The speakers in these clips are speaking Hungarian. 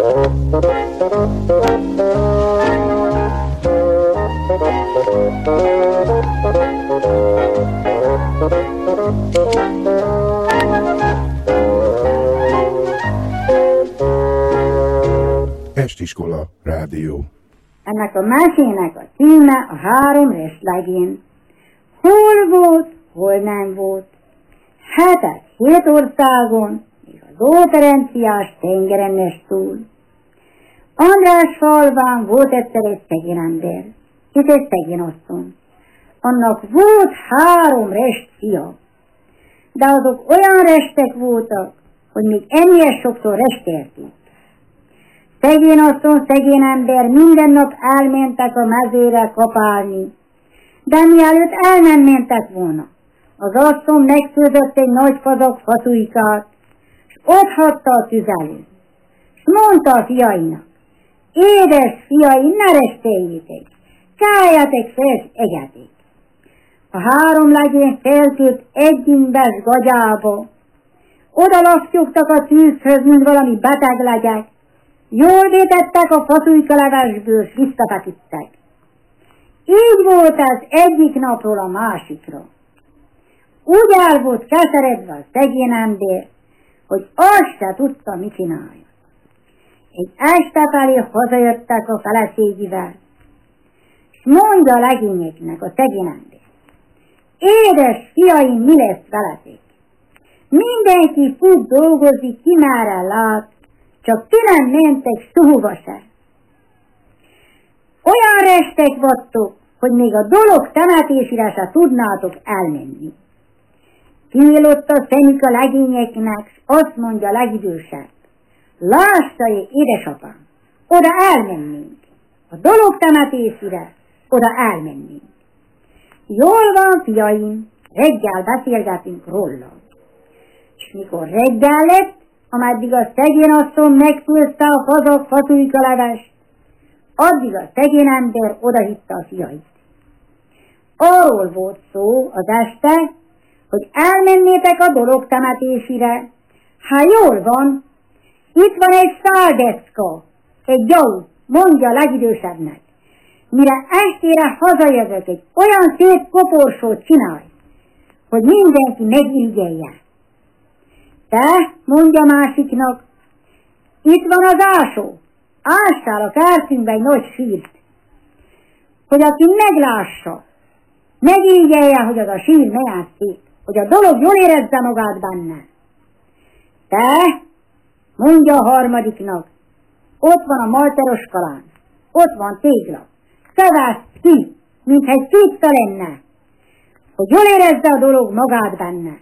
Estiskola Rádió Ennek a mesének a címe a három restlegén. Hol volt, hol nem volt. Hetek hét országon, és az óterenciás tengeren túl. András falván volt egyszer egy szegény ember, és egy szegény asszony. Annak volt három rest fia, de azok olyan restek voltak, hogy még ennyire sokszor resteltük. Szegény asszony, szegény ember minden nap elmentek a mezőre kapálni, de mielőtt el nem mentek volna, az asszony megfőzött egy nagy kazak fatujkát, s ott hagyta a tüzelőt, s mondta a fiainak, édes fiai, ne resteljétek, kálljatok fel, egyeték. A három legény feltűrt egy imbes gagyába, oda a tűzhöz, mint valami beteg legyek, Jól vétettek a fatújkalevesből, s visszafeküdtek. Így volt ez egyik napról a másikra. Úgy el volt keseredve a szegény ember, hogy azt se tudta, mit csinálja. Egy este felé hazajöttek a feleségével, és mondja a legényeknek a szegény ember. Édes fiaim, mi lesz veletek? Mindenki fut dolgozik, ki már lát, csak ti nem mentek szóba se. Olyan restek vagytok, hogy még a dolog temetésére se tudnátok elmenni. Kinyílott a szemük a legényeknek, s azt mondja a legidősebb. Lássa, édesapám, oda elmennénk. A dolog temetésére oda elmennénk. Jól van, fiaim, reggel beszélgetünk róla. És mikor reggel lett, ameddig a szegény asszony megfőzte a fazak fatújka levest, addig a szegény ember odahitta a fiait. Arról volt szó az este, hogy elmennétek a dolog temetésére. Hát jól van, itt van egy száldecka, egy gyau, mondja a legidősebbnek. Mire estére hazajövök, egy olyan szép koporsót csinálj, hogy mindenki megígyelje. Te, mondja másiknak, itt van az ásó, ássál a kertünkbe egy nagy sírt, hogy aki meglássa, megígyelje, hogy az a sír milyen szép, hogy a dolog jól érezze magát benne. Te, mondja a harmadiknak, ott van a malteros kalán, ott van tégla, szavázd ki, mintha egy tiszta lenne, hogy jól érezze a dolog magát benne.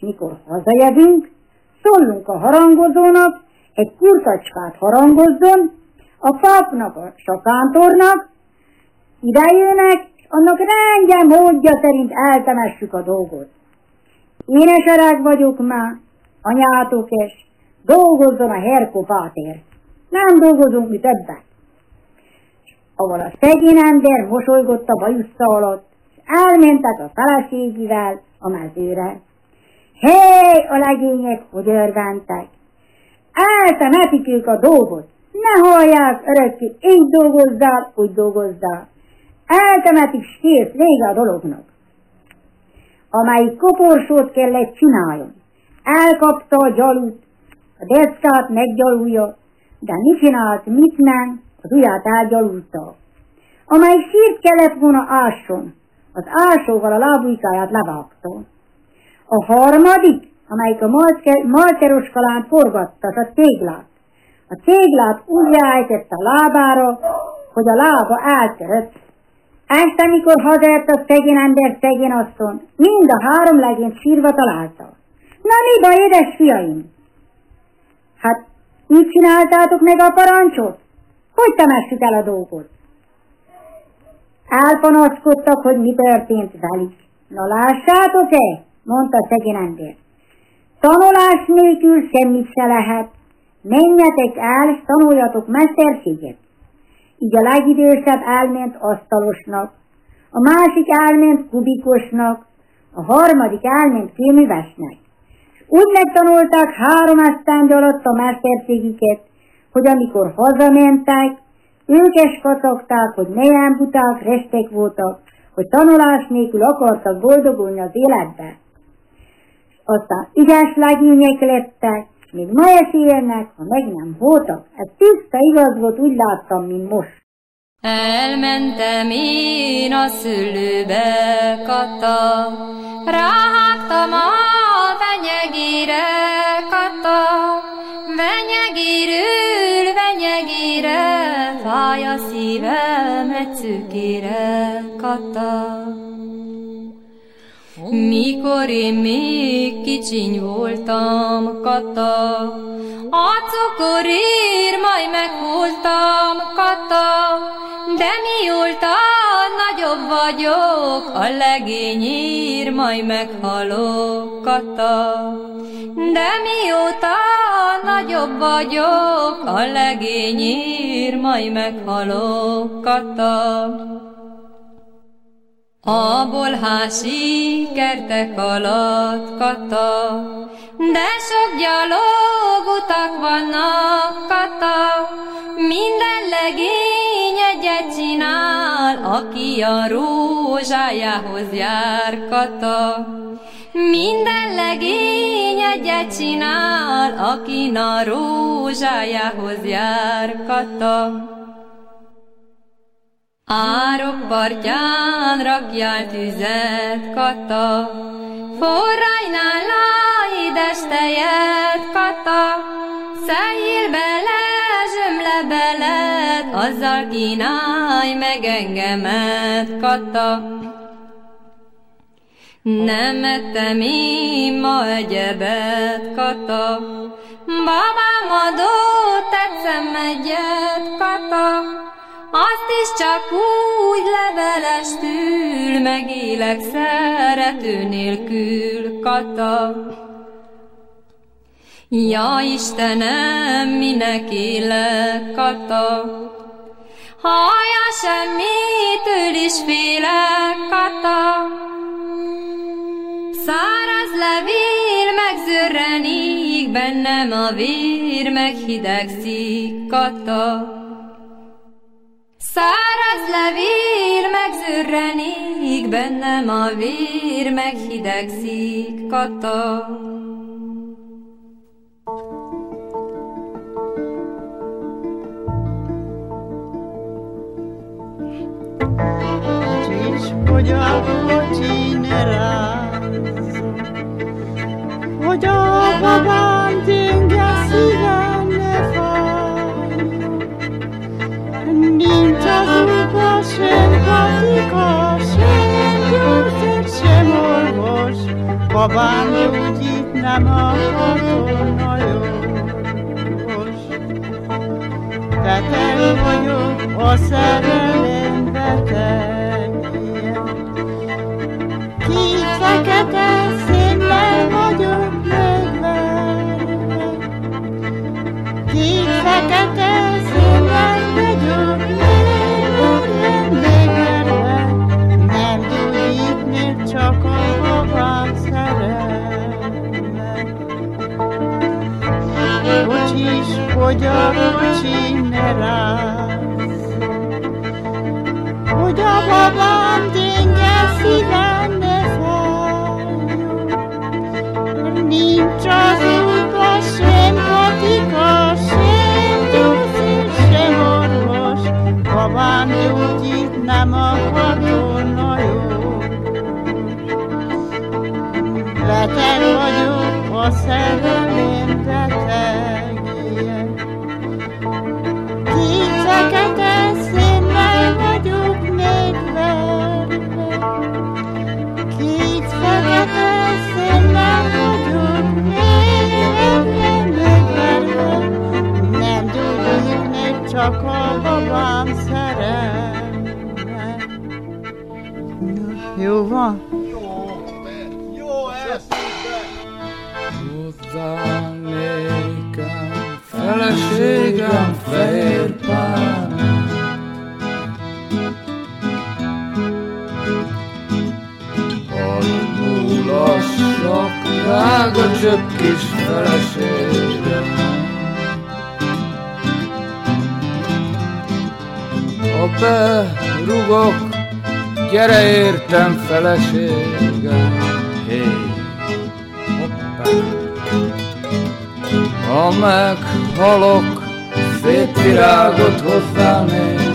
Mikor hazajövünk, szólunk a harangozónak, egy kurtacskát harangozzon, a papnak, a sakántornak, idejönnek, annak rendje módja szerint eltemessük a dolgot. Én esereg vagyok már, anyátok is, dolgozzon a Herko Pátér. Nem dolgozunk mi többet. Ahol a szegény ember mosolygott a bajusza alatt, és elmentek a feleségével a mezőre. Hé, a legények, hogy örventek! Eltemetik ők a dolgot, ne hallják örökké, így dolgozzál, úgy dolgozzál. Eltemetik, s kész, vége a dolognak. Amelyik koporsót kellett csináljon. Elkapta a gyalut, a deszkát meggyalulja, de mit csinált, mit nem, az ujját elgyalulta. Amelyik sírt kellett volna ásson, az ásóval a lábujkáját levágta. A harmadik, amelyik a malkeros kalán forgatta, a téglát. A téglát úgy rájtett a lábára, hogy a lába eltörött. Este, mikor hazaért a szegény ember szegény asszony, mind a három legényt sírva találta. Na mi baj, édes fiaim? Így csináltátok meg a parancsot? Hogy temessük el a dolgot? Elpanaszkodtak, hogy mi történt velük. Na lássátok-e? mondta szegény. Tanulás nélkül semmit se lehet. Menjetek el, és tanuljatok mesterséget. Így a legidősebb elment asztalosnak, a másik elment kubikosnak, a harmadik elment kőművesnek. Úgy megtanulták három esztendő alatt a mesterségiket, hogy amikor hazamentek, ők kacagták, hogy milyen buták, restek voltak, hogy tanulás nélkül akartak boldogulni az életbe. Aztán ügyes legények lettek, még ma is ha meg nem voltak. Ez tiszta igaz volt, úgy láttam, mint most. Elmentem én a szülőbe, Kata, ráhágtam a venyegére, Kata, venyegérül, venyegére, fáj a szívem egy szűkére, Kata. Mikor én még kicsiny voltam, Kata, a cukorér majd megholtam, Kata, de mióta nagyobb vagyok, a legény ír, majd meghalok, Kata. De mióta nagyobb vagyok, a legény ír, majd meghalok, Kata. A bolhási kertek alatt kata, de sok gyalog utak vannak kata, minden legény egyet csinál, aki a rózsájához jár kata. Minden legény egyet csinál, aki a rózsájához jár kata. Árok partján rakjál tüzet, kata, forrajnál édes tejet, kata, szeljél bele, zsömle beled, azzal kínálj meg engemet, kata. Nem ettem én ma egyebet, kata, babám adott, tetszem egyet, kata, azt is csak úgy levelestül, megélek szerető nélkül, kata. Ja Istenem, minek élek, kata, Haja semmitől is félek, kata. Száraz levél megzörrenik, bennem a vér meghidegszik, kata. Száraz levél megzörrenik, bennem a vér meghidegszik, kata. És hogy a kocsinerázom, hogy a babám babám gyógyít nem akar jogos. Beteg vagyok, a szerelem betegje. Hogy a kocsi ne ráz, hogy a babám gyenge szívem ne fájjon. Nincs az útba sem patika, sem gyógyszer, sem orvos, babám gyógyít nem akar volna jó. Beteg vagyok, a szerelem jó van? Jó, jó ez! Hozzá feleségem, fehér. Lassak, drága csöpp kis feleségem, A berugok Gyere értem, feleségem, hé, hey. hoppá. Ha meghalok, szép virágot hozzám ér.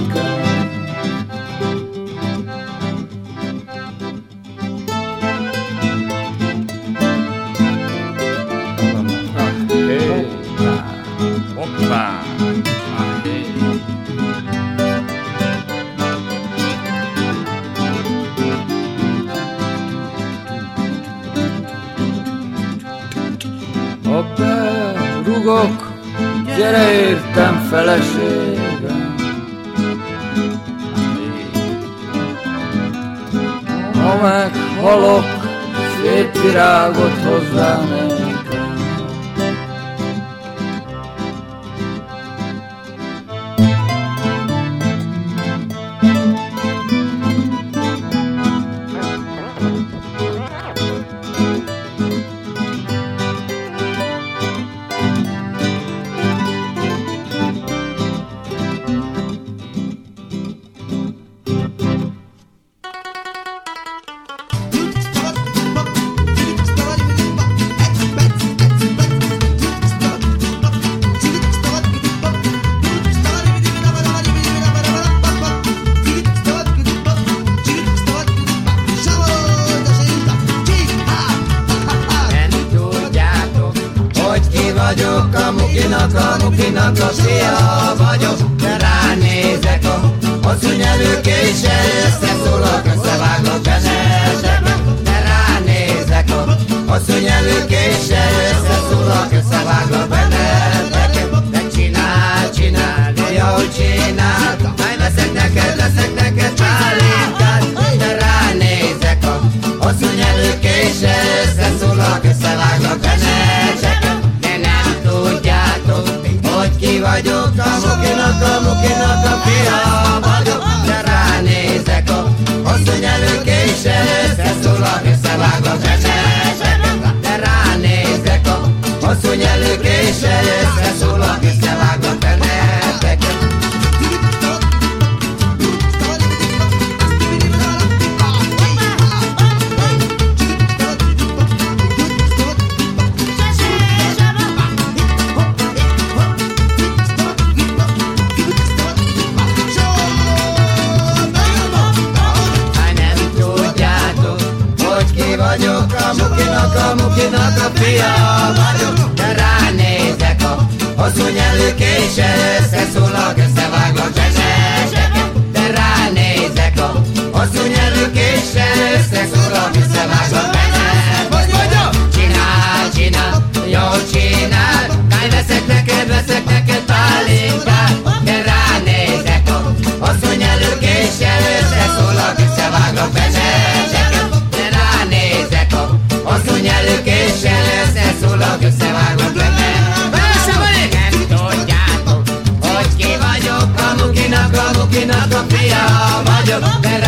vagyok, a mukinak, a mukinak a fia vagyok, de ránézek a hosszú nyelő késsel, összeszólok, összevágok a de ránézek a hosszú nyelő késsel, alkalmukinak a fia vagyok, de ránézek a asszony előkéssel összeszólak, összevágom zsezsezseket, de ránézek a asszony előkéssel összeszólak. Hosszú nyelő késsel összeszól a yo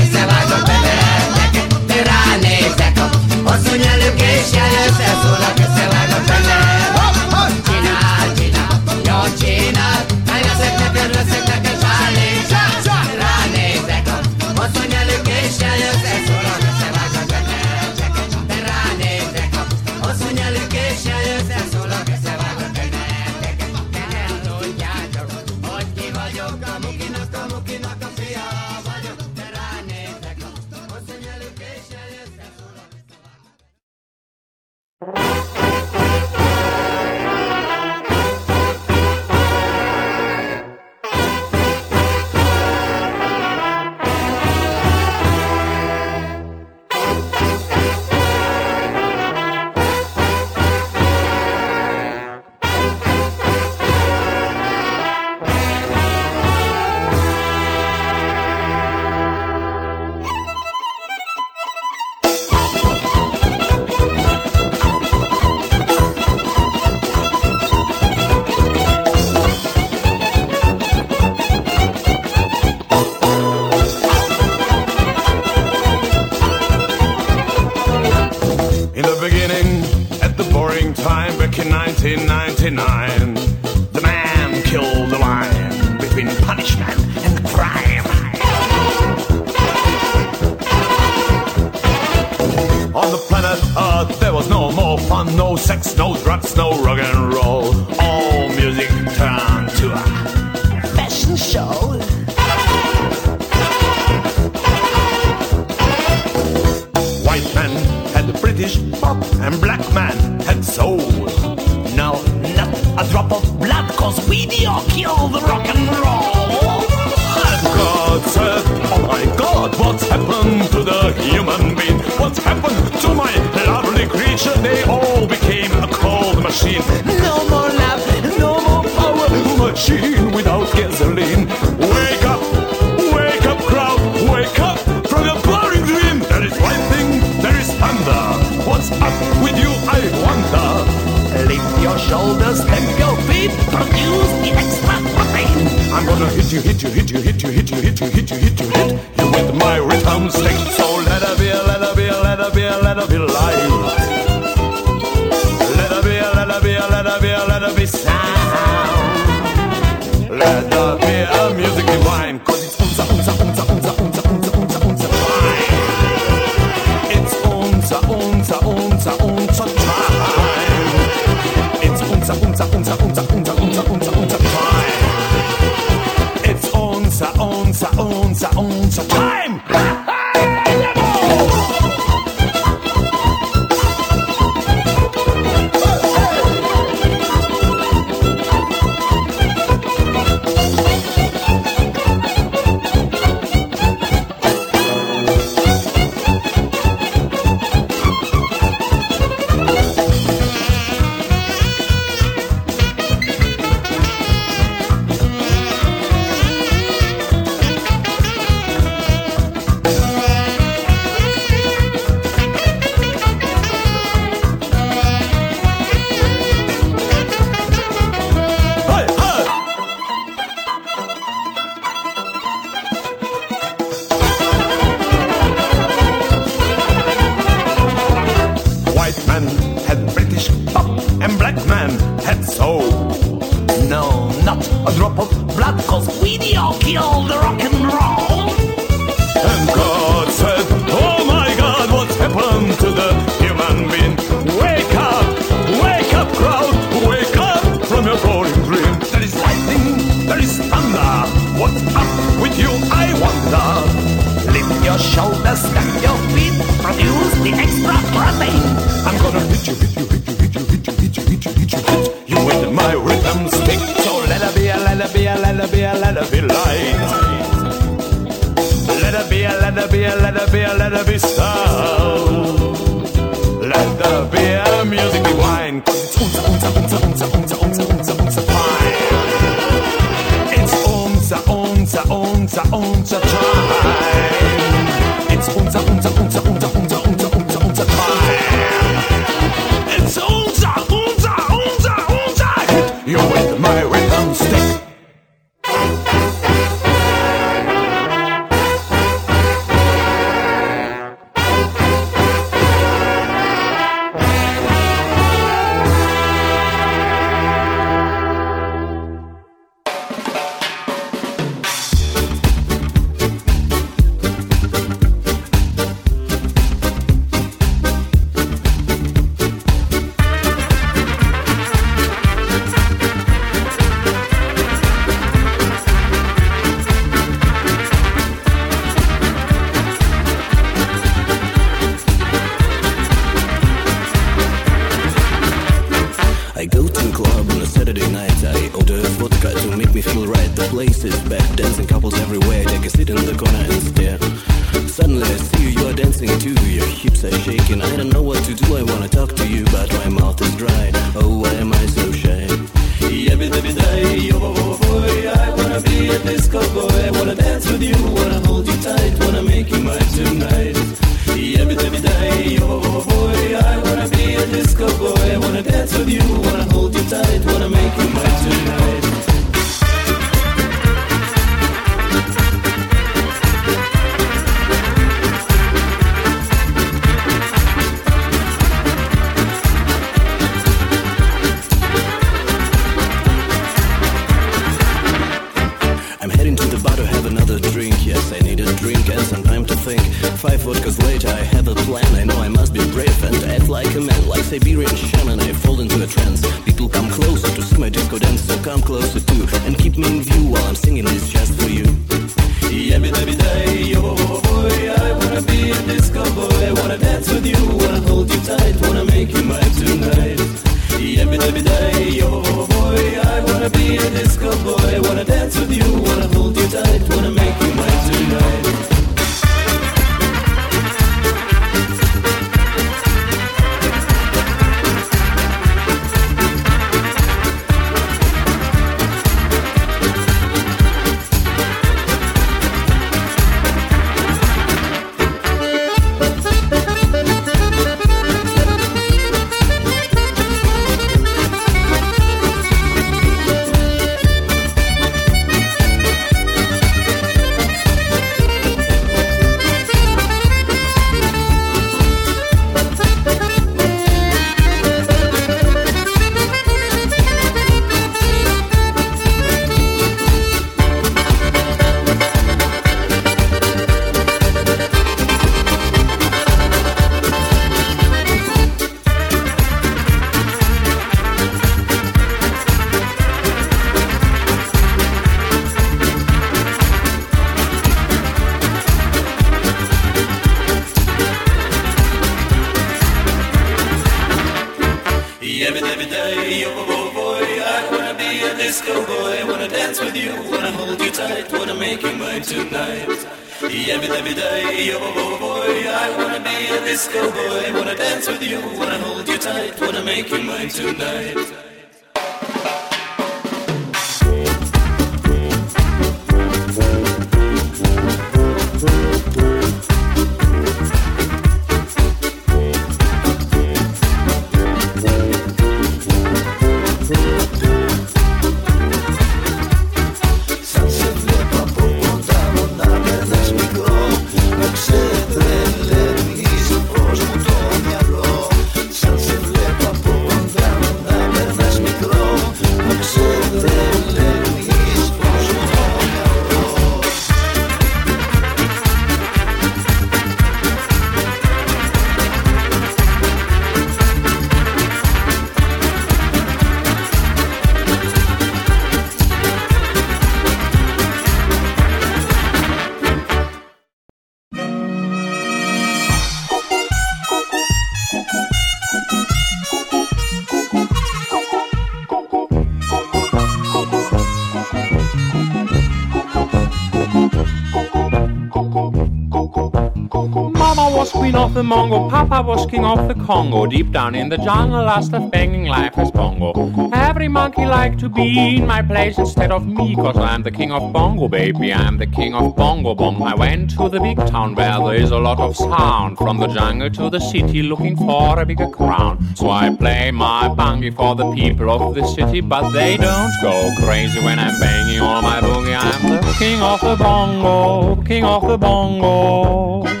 Mongo, Papa was king of the Congo. Deep down in the jungle, lost of banging life as bongo. Every monkey like to be in my place instead of me, cause I'm the king of bongo, baby. I'm the king of bongo bong. I went to the big town where there is a lot of sound. From the jungle to the city, looking for a bigger crown. So I play my bongi for the people of the city, but they don't go crazy when I'm banging all my boogie. I'm the king of the bongo, king of the bongo.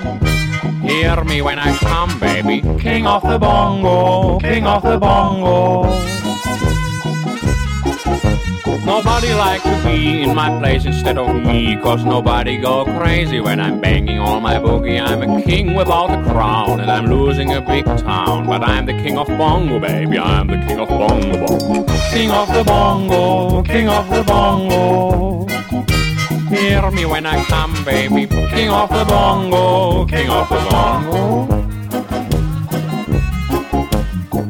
Hear me when I come, baby. King of the bongo, king of the bongo. Nobody like to be in my place instead of me, cause nobody go crazy when I'm banging on my boogie. I'm a king without a crown, and I'm losing a big town. But I'm the king of bongo, baby. I'm the king of bongo. bongo. King of the bongo, king of the bongo. Hear me when I come, baby. King of the bongo, king of the bongo.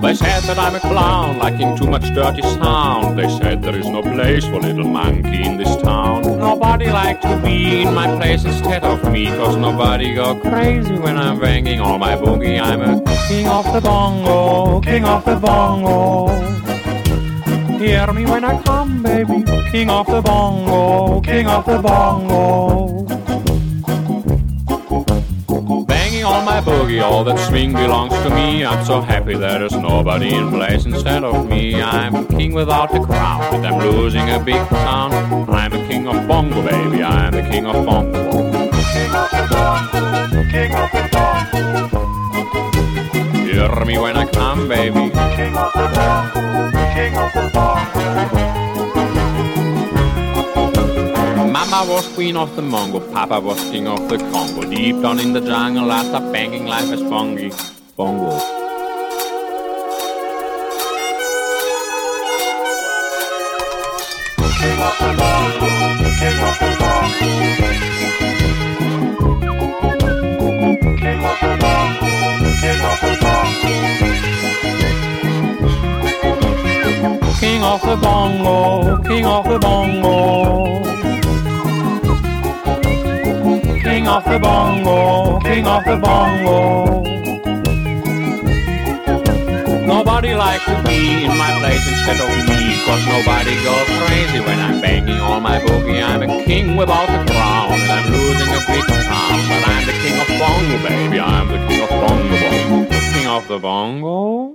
They said that I'm a clown, liking too much dirty sound. They said there is no place for little monkey in this town. Nobody like to be in my place instead of me, cause nobody go crazy when I'm banging all my boogie. I'm a king of the bongo, king of the bongo. Hear me when I come, baby. King of the bongo, king of the bongo. Banging on my boogie, all that swing belongs to me. I'm so happy there's nobody in place instead of me. I'm a king without a crown, but I'm losing a big town. I'm a king of bongo, baby. I'm the king of bongo. King of the bongo, king of the bongo. Hear me when I come, baby. King of the bongo, Mama was queen of the Mongo, Papa was king of the Congo. Deep down in the jungle, after banging life as fungi, bongo. King of the Bongo, King of the bongo. King of the bongo, king of the bongo. King of the Bongo. Nobody likes to be in my place instead of me, cause nobody goes crazy when I'm banging on my boogie. I'm a king without a crown, and I'm losing a big town, but I'm the king of bongo, baby. I'm the king of bongo, bongo. King of the bongo.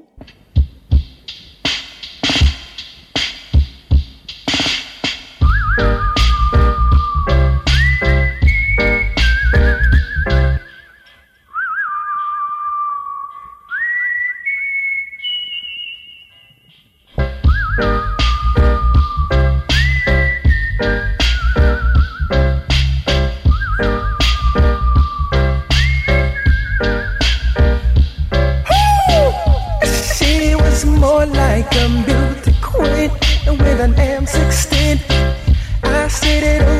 more like a beauty queen with an M16. I said it.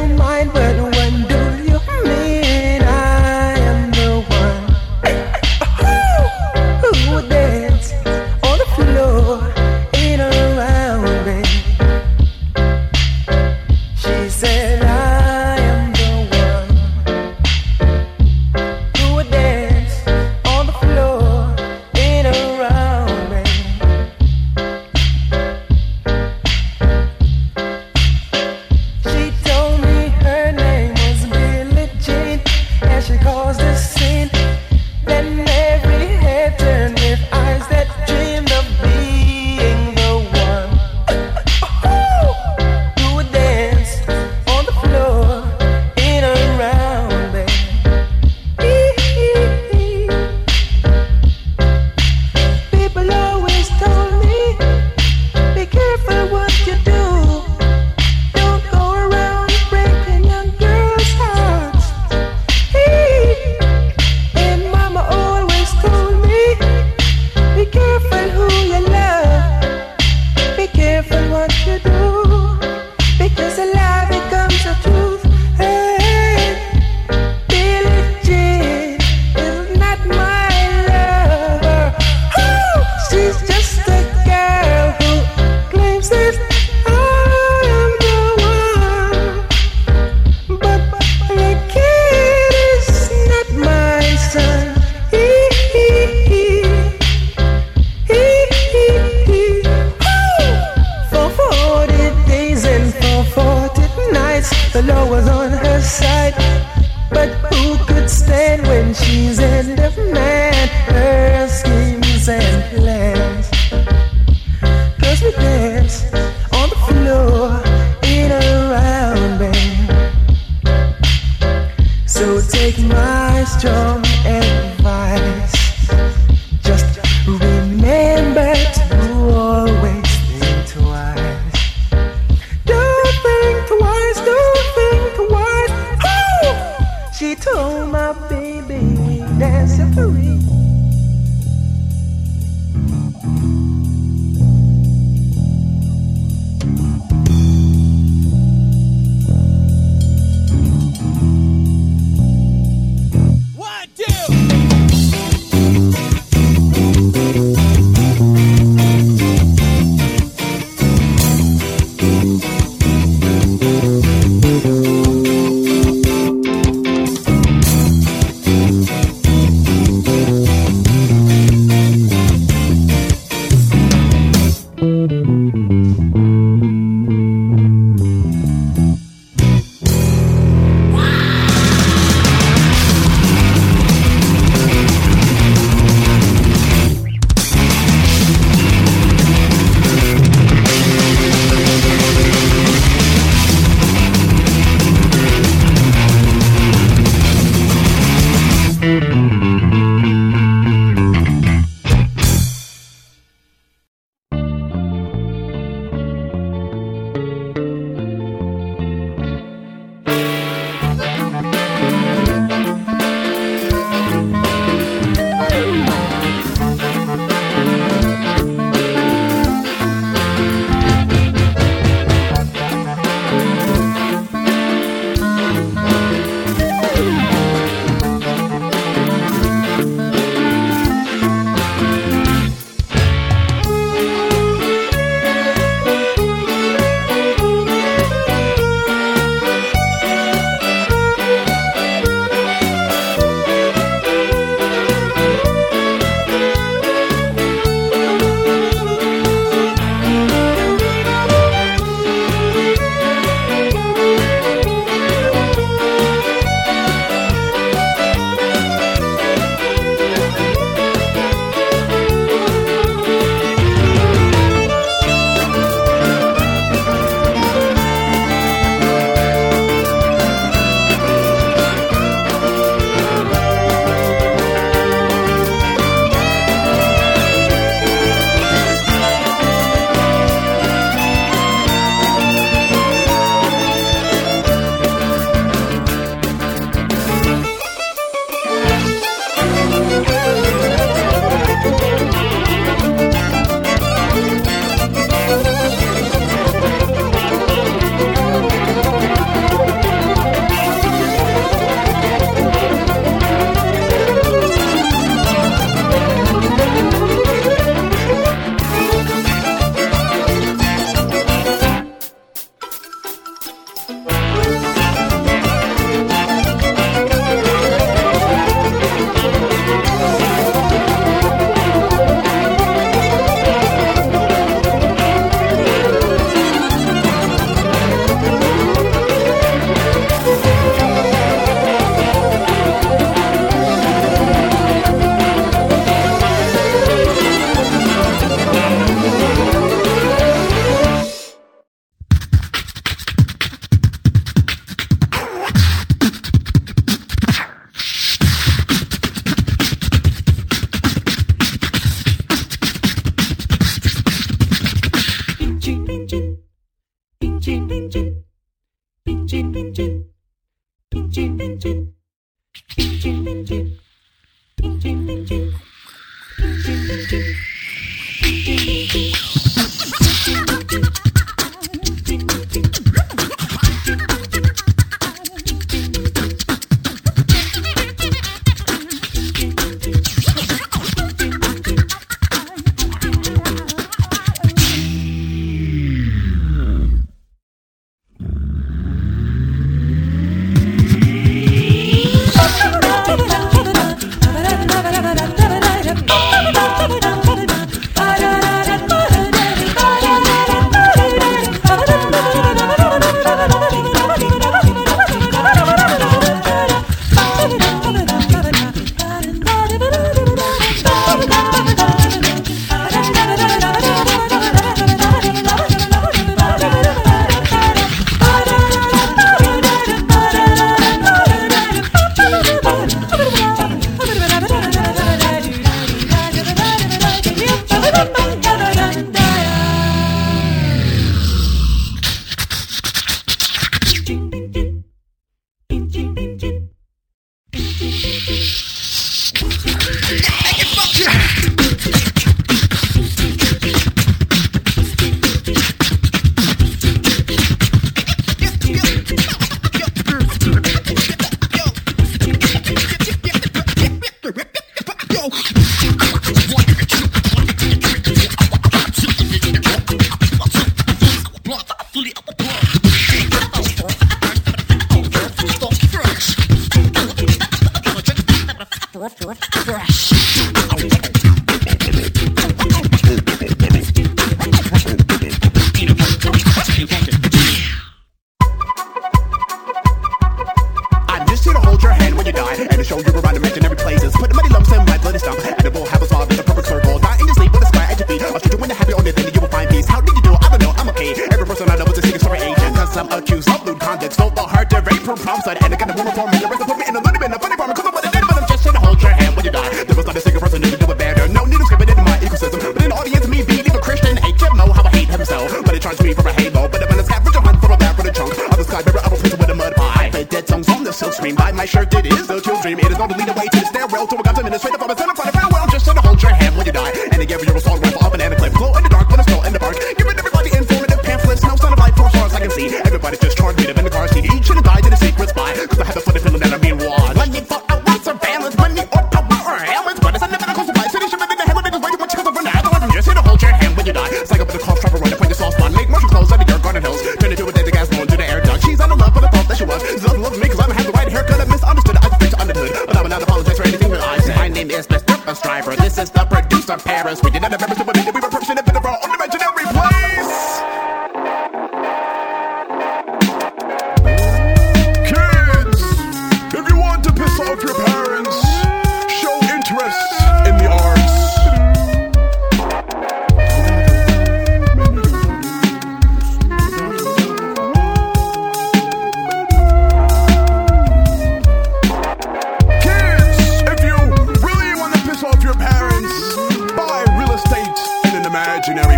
imaginary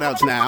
shout outs now.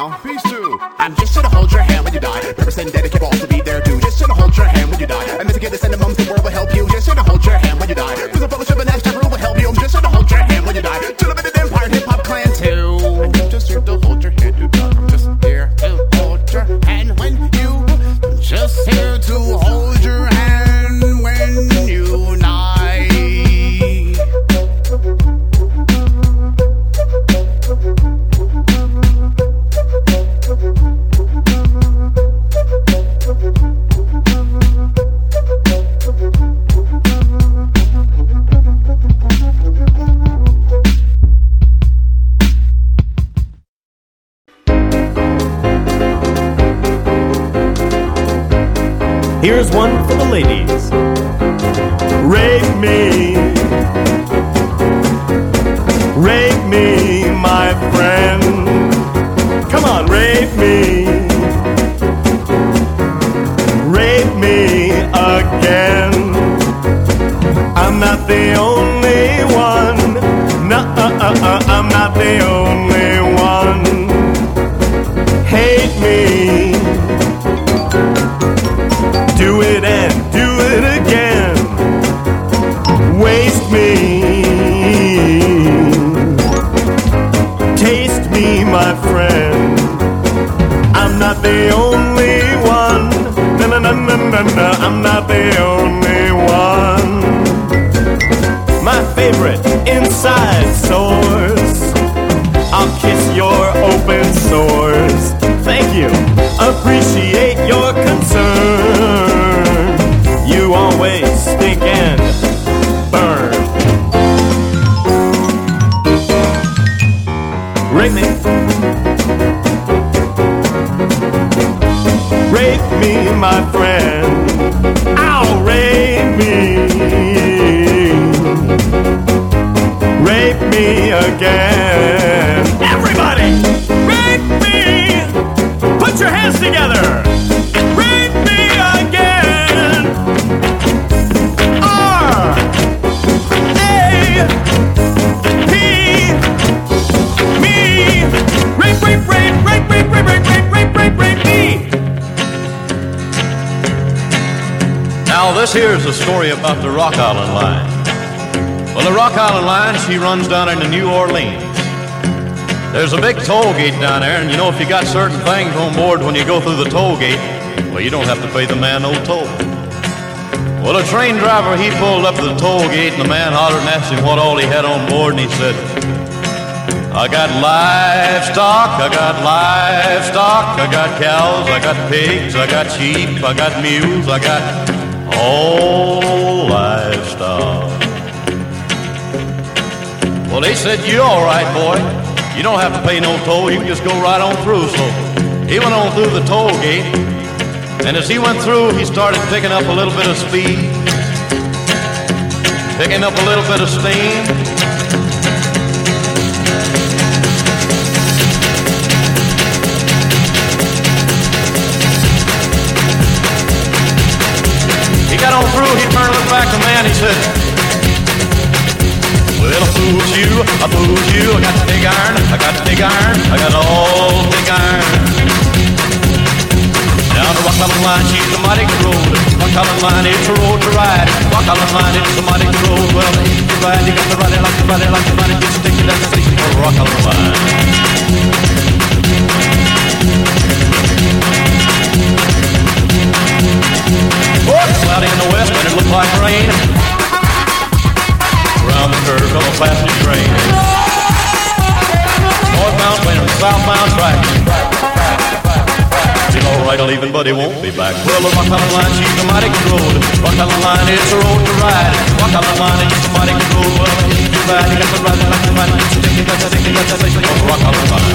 story about the Rock Island Line. Well, the Rock Island Line, she runs down into New Orleans. There's a big toll gate down there, and you know, if you got certain things on board when you go through the toll gate, well, you don't have to pay the man no toll. Well, a train driver, he pulled up to the toll gate, and the man hollered and asked him what all he had on board, and he said, I got livestock, I got livestock, I got cows, I got pigs, I got sheep, I got mules, I got all livestock. Well, they said, you're all right, boy. You don't have to pay no toll, you can just go right on through. So he went on through the toll gate, and as he went through, he started picking up a little bit of speed, picking up a little bit of steam. Got on through, he turned looked back to man, he said, Well, I fooled you, I fooled you, I got the big iron, I got the big iron, I got all big iron. Now the Rock Island Line, she's a mighty road. Rock Island Line, it's a road to ride. Rock Island Line, it's a mighty road. Well, if you ride, you got to ride it like you ride it like you ride it. Just stick it at the station for Rock Island Line. It's cloudy in the west and it looked like rain. Around the curve on a passenger train. Northbound train on the southbound track. Feel alright, I'll leaving, but he won't be back. Well, the Rock Island Line, she's a mighty good road. Rock Island Line, it's a road to ride. Rock Island Line, it's a mighty good road. Well, you ride, you got to ride you ride it. Just stick it, got to stick it, got to stick it on the Rock Island Line.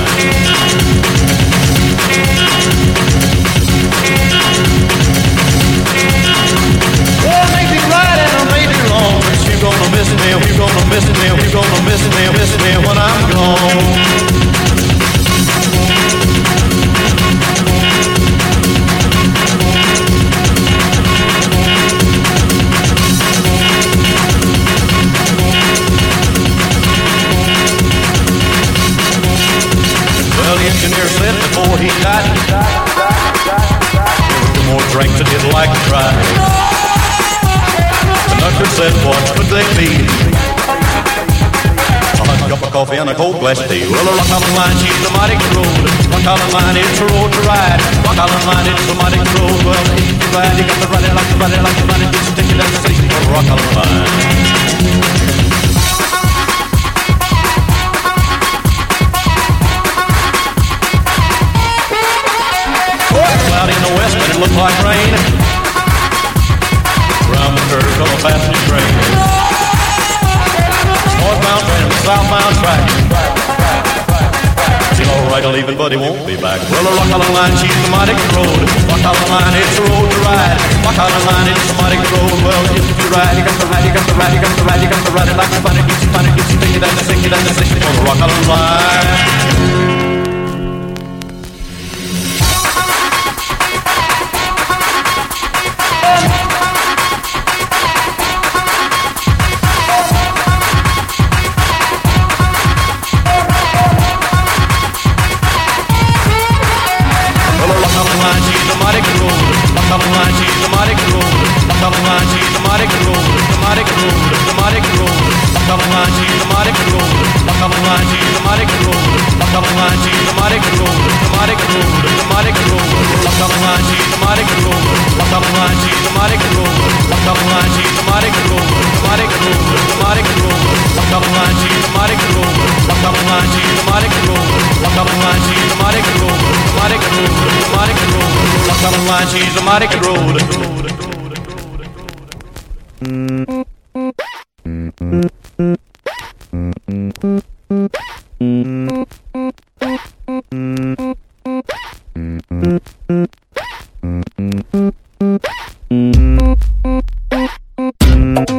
Gonna miss it, me, you gonna miss it, me, you gonna miss me, miss me when I'm gone. Well, the engineer said before he died, there was more drinks that he'd like to try. Conductor said, what could they be? A hot cup of coffee and a cold glass of tea. Well, the Rock Island Line, she's a mighty good road. Rock Island Line, it's a road to ride. Rock Island Line, it's a mighty good road. Well, if you ride, you got to ride it like you ride it like you ride it. Just stick it at the station for the Rock Island Line. Cloudy in the west, but it looked like rain. Round the curve on a passenger train. Northbound train southbound track. Feel alright, I'll it, but he won't be back. Well, the Rock Island Line, she's the mighty road. Rock Island Line, it's a road to ride. Rock Island Line, it's a mighty road. Well, if you ride, you got to ride, you got to ride, you got to ride, you got to ride like you find it, you find it, get you think it, and the it, and the station on the Rock Line. Makamanaji, Tamare Road, Makamanaji, Tamare Road, Makamanaji, Tamare Road, Tamare Road, Tamare Road, Makamanaji, Tamare Road, Makamanaji, Tamare Road, Makamanaji, Tamare Road, Tamare Road, Tamare Road, Makamanaji, Tamare Road, Makamanaji, Tamare Road, Makamanaji, Tamare Road, Tamare Road, Tamare Road, Makamanaji, Tamare Road. A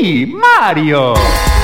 Mi, Mario!